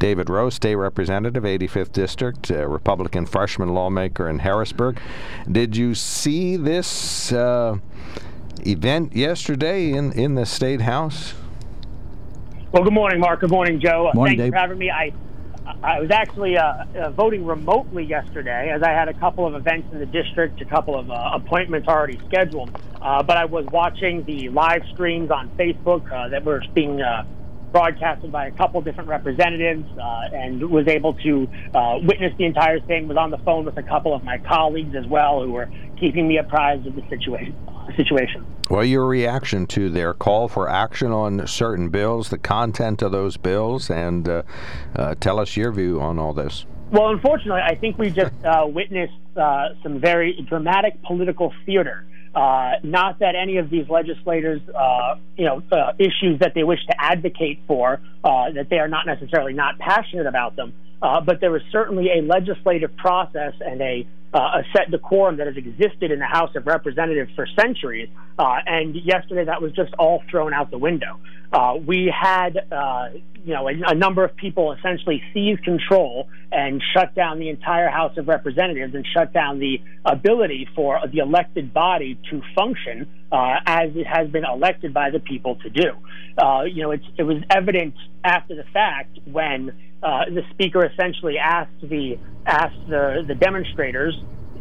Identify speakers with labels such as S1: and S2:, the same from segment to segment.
S1: David Rose, State Representative, 85th District, Republican freshman lawmaker in Harrisburg. Did you see this uh, event yesterday in, in the State House?
S2: Well, good morning, Mark. Good morning, Joe.
S3: Morning,
S2: Thank
S3: Dave.
S2: you for having me. I I was actually uh, uh, voting remotely yesterday, as I had a couple of events in the district, a couple of uh, appointments already scheduled. Uh, but I was watching the live streams on Facebook uh, that were being uh, broadcasted by a couple different representatives, uh, and was able to uh, witness the entire thing. Was on the phone with a couple of my colleagues as well, who were keeping me apprised of the situation. Situation.
S1: Well, your reaction to their call for action on certain bills, the content of those bills, and uh, uh, tell us your view on all this.
S2: Well, unfortunately, I think we just uh, witnessed uh, some very dramatic political theater. Uh, not that any of these legislators, uh, you know, uh, issues that they wish to advocate for, uh, that they are not necessarily not passionate about them, uh, but there is certainly a legislative process and a uh, a set decorum that has existed in the House of Representatives for centuries. Uh, and yesterday, that was just all thrown out the window. Uh, we had, uh, you know, a, a, number of people essentially seize control and shut down the entire House of Representatives and shut down the ability for the elected body to function uh, as it has been elected by the people to do. You know, it was evident after the fact when uh, the speaker essentially asked the asked the the demonstrators,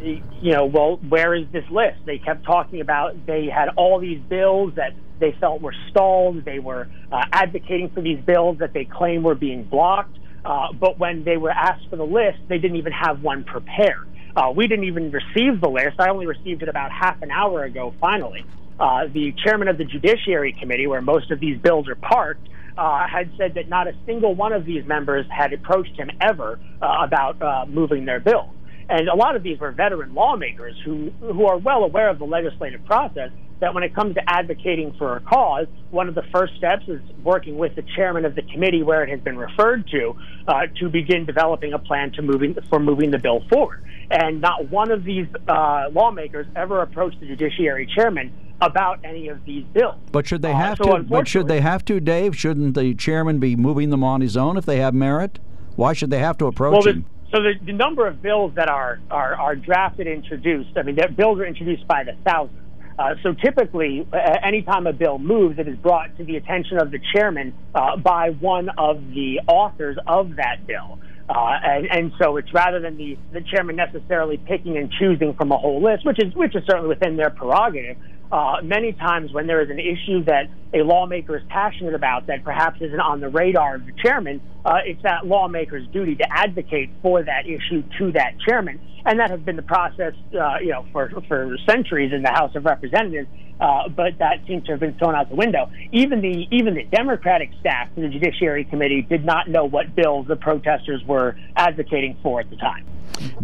S2: you know, well, where is this list? They kept talking about they had all these bills that they felt were stalled. They were uh, advocating for these bills that they claim were being blocked. Uh, but when they were asked for the list, they didn't even have one prepared. Uh, we didn't even receive the list. I only received it about half an hour ago, finally. Uh, the chairman of the Judiciary Committee, where most of these bills are parked, uh, had said that not a single one of these members had approached him ever uh, about uh, moving their bill. And a lot of these were veteran lawmakers who, who are well aware of the legislative process that when it comes to advocating for a cause, one of the first steps is working with the chairman of the committee where it has been referred to uh, to begin developing a plan to moving for moving the bill forward. And not one of these uh, lawmakers ever approached the judiciary chairman about any of these bills.
S3: But should they
S2: Uh,
S3: have
S2: so
S3: to? But should they have to, Dave? Shouldn't the chairman be moving them on his own if they have merit? Why should they have to approach
S2: Well, the,
S3: him?
S2: so the, the number of bills that are, are, are drafted and introduced, I mean, that bills are introduced by the thousands. Uh, so typically, uh, anytime a bill moves, it is brought to the attention of the chairman uh, by one of the authors of that bill. Uh, and, and so it's rather than the, the chairman necessarily picking and choosing from a whole list, which is which is certainly within their prerogative. Uh, many times when there is an issue that a lawmaker is passionate about that perhaps isn't on the radar of the chairman, uh, it's that lawmaker's duty to advocate for that issue to that chairman. And that has been the process, uh, you know, for, for centuries in the House of Representatives. Uh, but that seems to have been thrown out the window. Even the even the Democratic staff in the Judiciary Committee did not know what bills the protesters were advocating for at the time.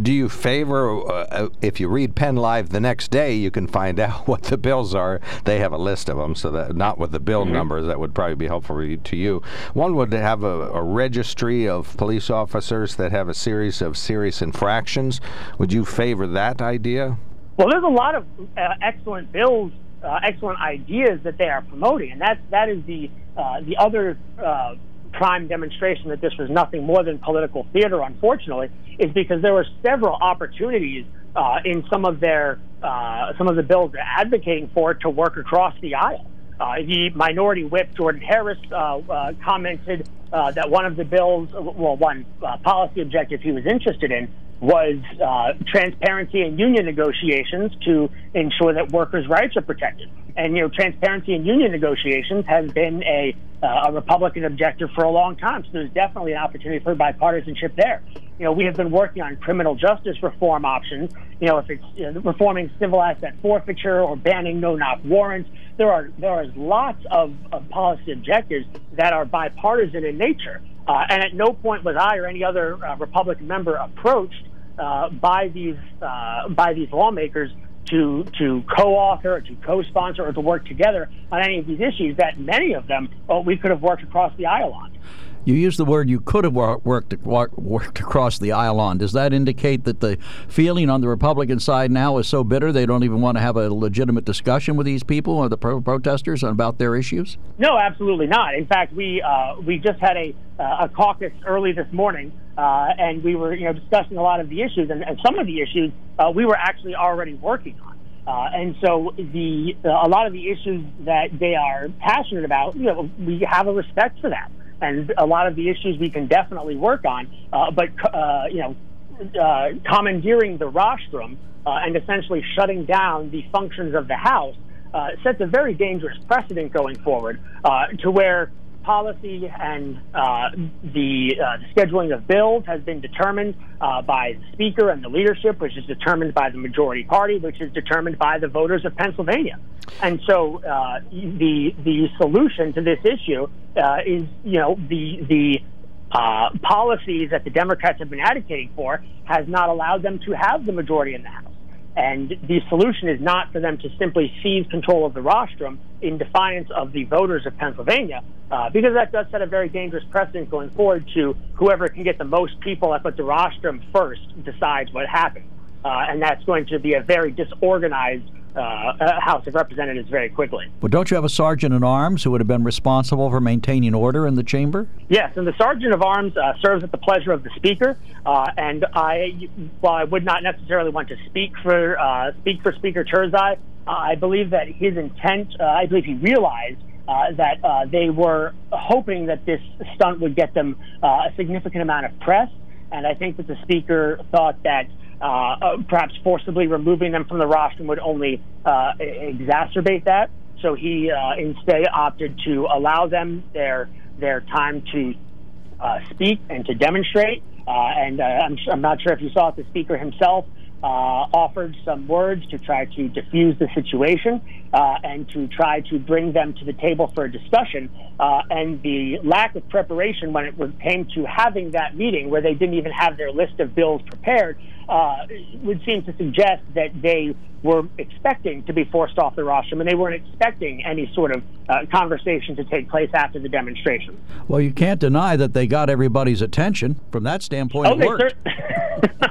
S1: Do you favor, uh, if you read Penn Live the next day, you can find out what the bills are. They have a list of them, so that not with the bill
S2: Mm-hmm.
S1: numbers, that would probably be helpful to you. One would have a, a registry of police officers that have a series of serious infractions. Would you favor that idea?
S2: Well, there's a lot of uh, excellent bills, uh, excellent ideas that they are promoting, and that's that is the uh, the other uh, prime demonstration that this was nothing more than political theater. Unfortunately, is because there were several opportunities uh, in some of their uh, some of the bills they're advocating for to work across the aisle. Uh, the minority whip Jordan Harris uh, uh, commented uh, that one of the bills, well, one uh, policy objective he was interested in was uh, transparency in union negotiations to ensure that workers' rights are protected. And you know, transparency in union negotiations has been a, uh, a Republican objective for a long time. So there's definitely an opportunity for bipartisanship there. You know, we have been working on criminal justice reform options. You know, if it's you know, reforming civil asset forfeiture or banning no-knock warrants, there are there are lots of, of policy objectives that are bipartisan in nature. Uh, and at no point was I or any other uh, Republican member approached uh, by these uh, by these lawmakers to to co-author or to co-sponsor or to work together on any of these issues that many of them well, we could have worked across the aisle on.
S3: You used the word you could have worked worked across the aisle on. Does that indicate that the feeling on the Republican side now is so bitter they don't even want to have a legitimate discussion with these people or the pro- protesters about their issues?
S2: No, absolutely not. In fact, we uh, we just had a uh, a caucus early this morning, uh, and we were you know discussing a lot of the issues, and, and some of the issues uh, we were actually already working on. Uh, and so the uh, a lot of the issues that they are passionate about, you know, we have a respect for that and a lot of the issues we can definitely work on. Uh, but uh, you know, uh, commandeering the rostrum uh, and essentially shutting down the functions of the House uh, sets a very dangerous precedent going forward uh, to where policy and uh, the uh, scheduling of bills has been determined uh, by the Speaker and the leadership, which is determined by the majority party, which is determined by the voters of Pennsylvania. And so uh, the the solution to this issue uh, is, you know, the the uh, policies that the Democrats have been advocating for has not allowed them to have the majority in the House. And the solution is not for them to simply seize control of the rostrum in defiance of the voters of Pennsylvania, uh, because that does set a very dangerous precedent going forward to whoever can get the most people at the rostrum first decides what happens. Uh, and that's going to be a very disorganized uh, House of Representatives very quickly.
S3: But don't you have a sergeant at arms who would have been responsible for maintaining order in the chamber?
S2: Yes, and the sergeant of arms uh, serves at the pleasure of the speaker. Uh, and I, while I would not necessarily want to speak for uh, speak for Speaker Turzai, uh, I believe that his intent, uh, I believe he realized. that they were hoping that this stunt would get them a significant amount of press, and I think that the speaker thought that uh, uh, perhaps forcibly removing them from the rostrum would only uh, exacerbate that. So he uh, instead opted to allow them their their time to uh, speak and to demonstrate. Uh, and I'm, I'm, not sure if you saw it, the speaker himself offered some words to try to diffuse the situation and to try to bring them to the table for a discussion. and the lack of preparation when it came to having that meeting, where they didn't even have their list of bills prepared, uh, would seem to suggest that they were expecting to be forced off the rostrum and they weren't expecting any sort of uh, conversation to take place after the demonstration.
S3: Well, you can't deny that they got everybody's attention. From that standpoint,
S2: oh,
S3: it worked.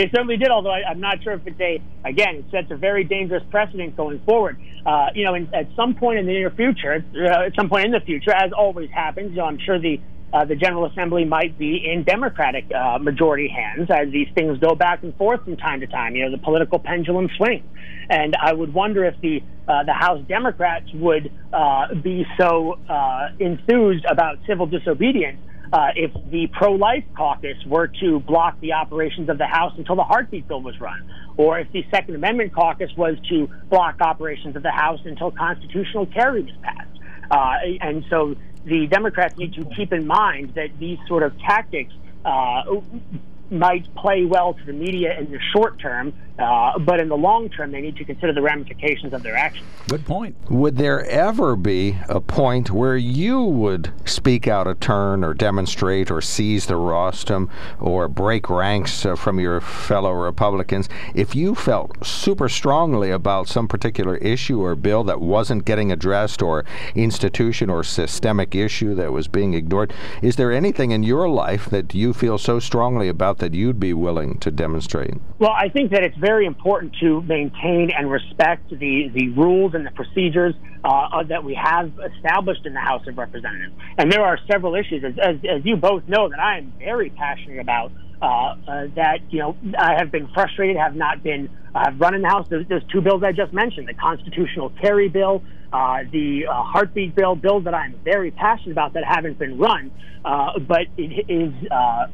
S2: They certainly did, although I, am not sure if it's a, again, it sets a very dangerous precedent going forward. Uh, you know, in, at some point in the near future, uh, at some point in the future, as always happens, you know, I'm sure the uh, the General Assembly might be in Democratic uh, majority hands as these things go back and forth from time to time. You know, the political pendulum swings, and I would wonder if the uh, the House Democrats would uh, be so uh, enthused about civil disobedience uh, if the pro-life caucus were to block the operations of the House until the heartbeat bill was run, or if the Second Amendment caucus was to block operations of the House until constitutional carry was passed. Uh, and so the Democrats need to keep in mind that these sort of tactics uh, might play well to the media in the short term, uh, but in the long term, they need to consider the ramifications of their actions.
S3: Good point.
S1: Would there ever be a point where you would speak out a turn or demonstrate or seize the rostrum or break ranks uh, from your fellow Republicans if you felt super strongly about some particular issue or bill that wasn't getting addressed or institution or systemic issue that was being ignored? Is there anything in your life that you feel so strongly about that you'd be willing to demonstrate?
S2: Well, I think that it's very important to maintain and respect the, the rules and the procedures uh, uh, that we have established in the House of Representatives. And there are several issues, as, as, as you both know, that I am very passionate about. Uh, uh, that you know I have been frustrated, have not been I've run in the House. There's, there's two bills I just mentioned: the constitutional carry bill, uh, the uh, heartbeat bill, bills that I'm very passionate about that haven't been run. Uh, but it is uh,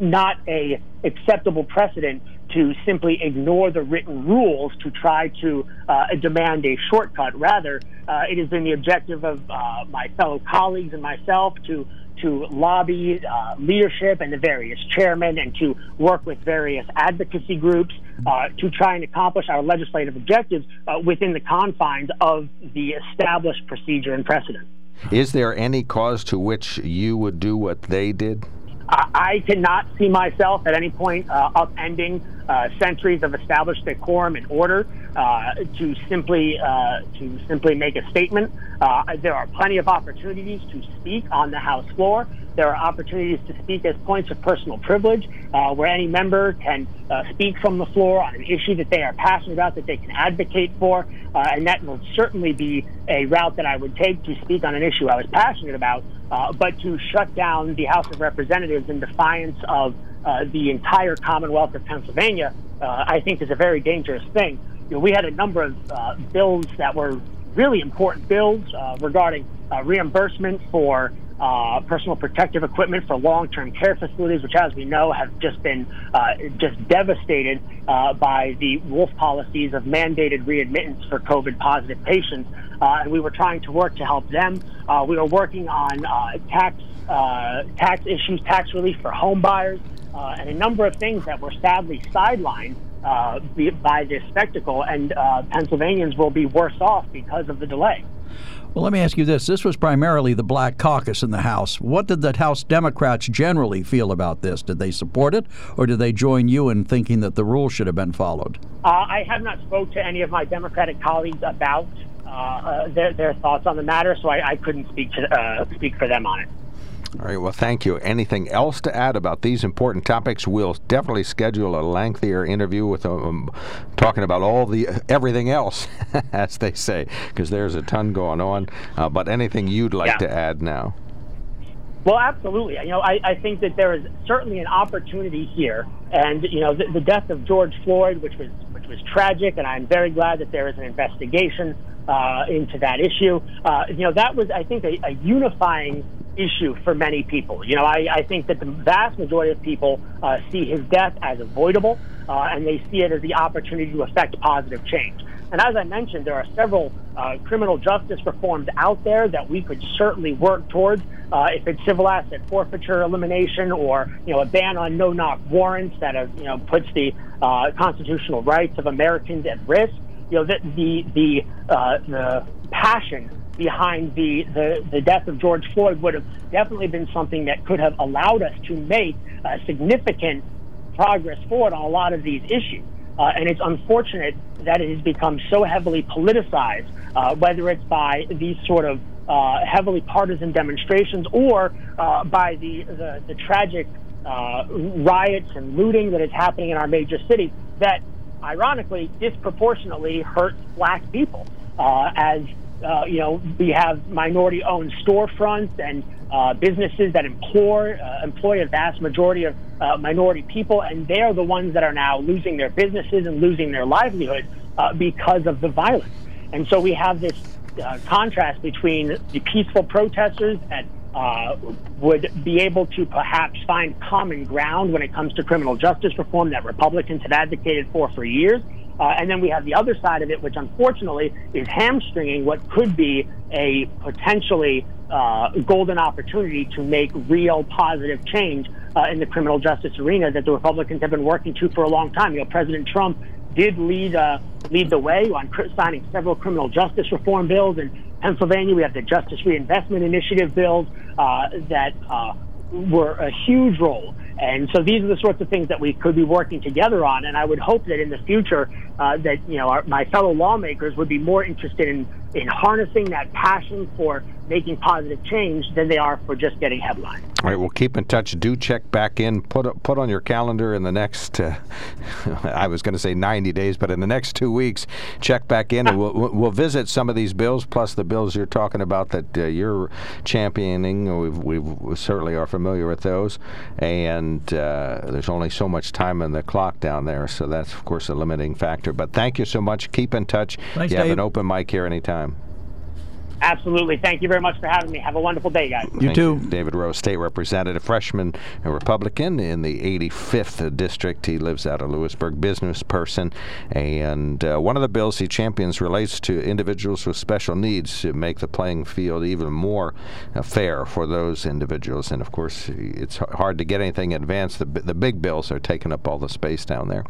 S2: not a acceptable precedent to simply ignore the written rules to try to uh, demand a shortcut. Rather, uh, it has been the objective of my fellow colleagues and myself to to lobby uh, leadership and the various chairmen and to work with various advocacy groups uh, to try and accomplish our legislative objectives uh, within the confines of the established procedure and precedent.
S1: Is there any cause to which you would do what they did?
S2: I cannot see myself at any point uh, upending uh, centuries of established decorum and order uh, to simply uh, to simply make a statement. Uh, there are plenty of opportunities to speak on the House floor. There are opportunities to speak as points of personal privilege, uh, where any member can uh, speak from the floor on an issue that they are passionate about, that they can advocate for, uh, and that will certainly be a route that I would take to speak on an issue I was passionate about. Uh, but to shut down the House of Representatives in defiance of uh, the entire Commonwealth of Pennsylvania, uh, I think is a very dangerous thing. You know, we had a number of bills that were really important bills regarding reimbursement for uh, personal protective equipment for long-term care facilities, which, as we know, have just been uh, just devastated uh, by the Wolf policies of mandated readmittance for COVID-positive patients. Uh, and we were trying to work to help them. Uh, we were working on uh, tax tax issues, tax relief for home buyers, and a number of things that were sadly sidelined. by this spectacle, and Pennsylvanians will be worse off because of the delay.
S3: Well, let me ask you this. This was primarily the black caucus in the House. What did the House Democrats generally feel about this? Did they support it, or did they join you in thinking that the rules should have been followed?
S2: Uh, I have not spoke to any of my Democratic colleagues about uh, uh, their, their, thoughts on the matter, so I, I couldn't speak to uh, speak for them on it.
S1: All right. Well, thank you. Anything else to add about these important topics? We'll definitely schedule a lengthier interview with them, um, talking about all the everything else, as they say, because there's a ton going on. Uh, but anything you'd like yeah. to add now?
S2: Well, absolutely. You know, I, I think that there is certainly an opportunity here, and you know, the, the death of George Floyd, which was which was tragic, and I'm very glad that there is an investigation uh, into that issue. Uh, you know, that was, I think, a, a unifying issue for many people. You know, I, I think that the vast majority of people uh, see his death as avoidable, uh, and they see it as the opportunity to affect positive change. And as I mentioned, there are several uh, criminal justice reforms out there that we could certainly work towards. Uh, if it's civil asset forfeiture elimination, or you know, a ban on no-knock warrants that have, you know puts the uh, constitutional rights of Americans at risk. You know, the the the, uh, the passion behind the, the, the death of George Floyd would have definitely been something that could have allowed us to make significant progress forward on a lot of these issues. Uh, and it's unfortunate that it has become so heavily politicized, uh, whether it's by these sort of uh, heavily partisan demonstrations or uh, by the, the, the tragic uh, riots and looting that is happening in our major cities that ironically disproportionately hurts black people uh, as uh, you know, we have minority-owned storefronts and uh, businesses that employ uh, employ a vast majority of uh, minority people, and they are the ones that are now losing their businesses and losing their livelihood uh, because of the violence. And so we have this uh, contrast between the peaceful protesters that would be able to perhaps find common ground when it comes to criminal justice reform that Republicans have advocated for for years uh, and then we have the other side of it, which unfortunately is hamstringing what could be a potentially uh, golden opportunity to make real positive change uh, in the criminal justice arena that the Republicans have been working to for a long time. You know, President Trump did lead uh, lead the way on signing several criminal justice reform bills in Pennsylvania. We have the Justice Reinvestment Initiative bills uh, that uh, were a huge role. And so these are the sorts of things that we could be working together on. And I would hope that in the future, uh, that you know, our, my fellow lawmakers would be more interested in in harnessing that passion for making positive change than they are for just getting headlines.
S1: All right, we'll keep in touch. Do check back in. Put put on your calendar in the next. Uh, I was going to say 90 days, but in the next two weeks, check back in, and we'll we'll visit some of these bills, plus the bills you're talking about that uh, you're championing. We've, we've, we certainly are familiar with those, and uh, there's only so much time in the clock down there, so that's of course a limiting factor. But thank you so much. Keep in touch.
S3: Thanks,
S1: you
S3: Dave.
S1: have an open mic here anytime time.
S2: Absolutely. Thank you very much for having me. Have a wonderful day, guys.
S3: You
S1: Thank
S3: too.
S1: You. David Rose, State Representative, freshman and Republican in the 85th District. He lives out of Lewisburg, business person. And uh, one of the bills he champions relates to individuals with special needs to make the playing field even more uh, fair for those individuals. And of course, it's hard to get anything advanced. The, the big bills are taking up all the space down there.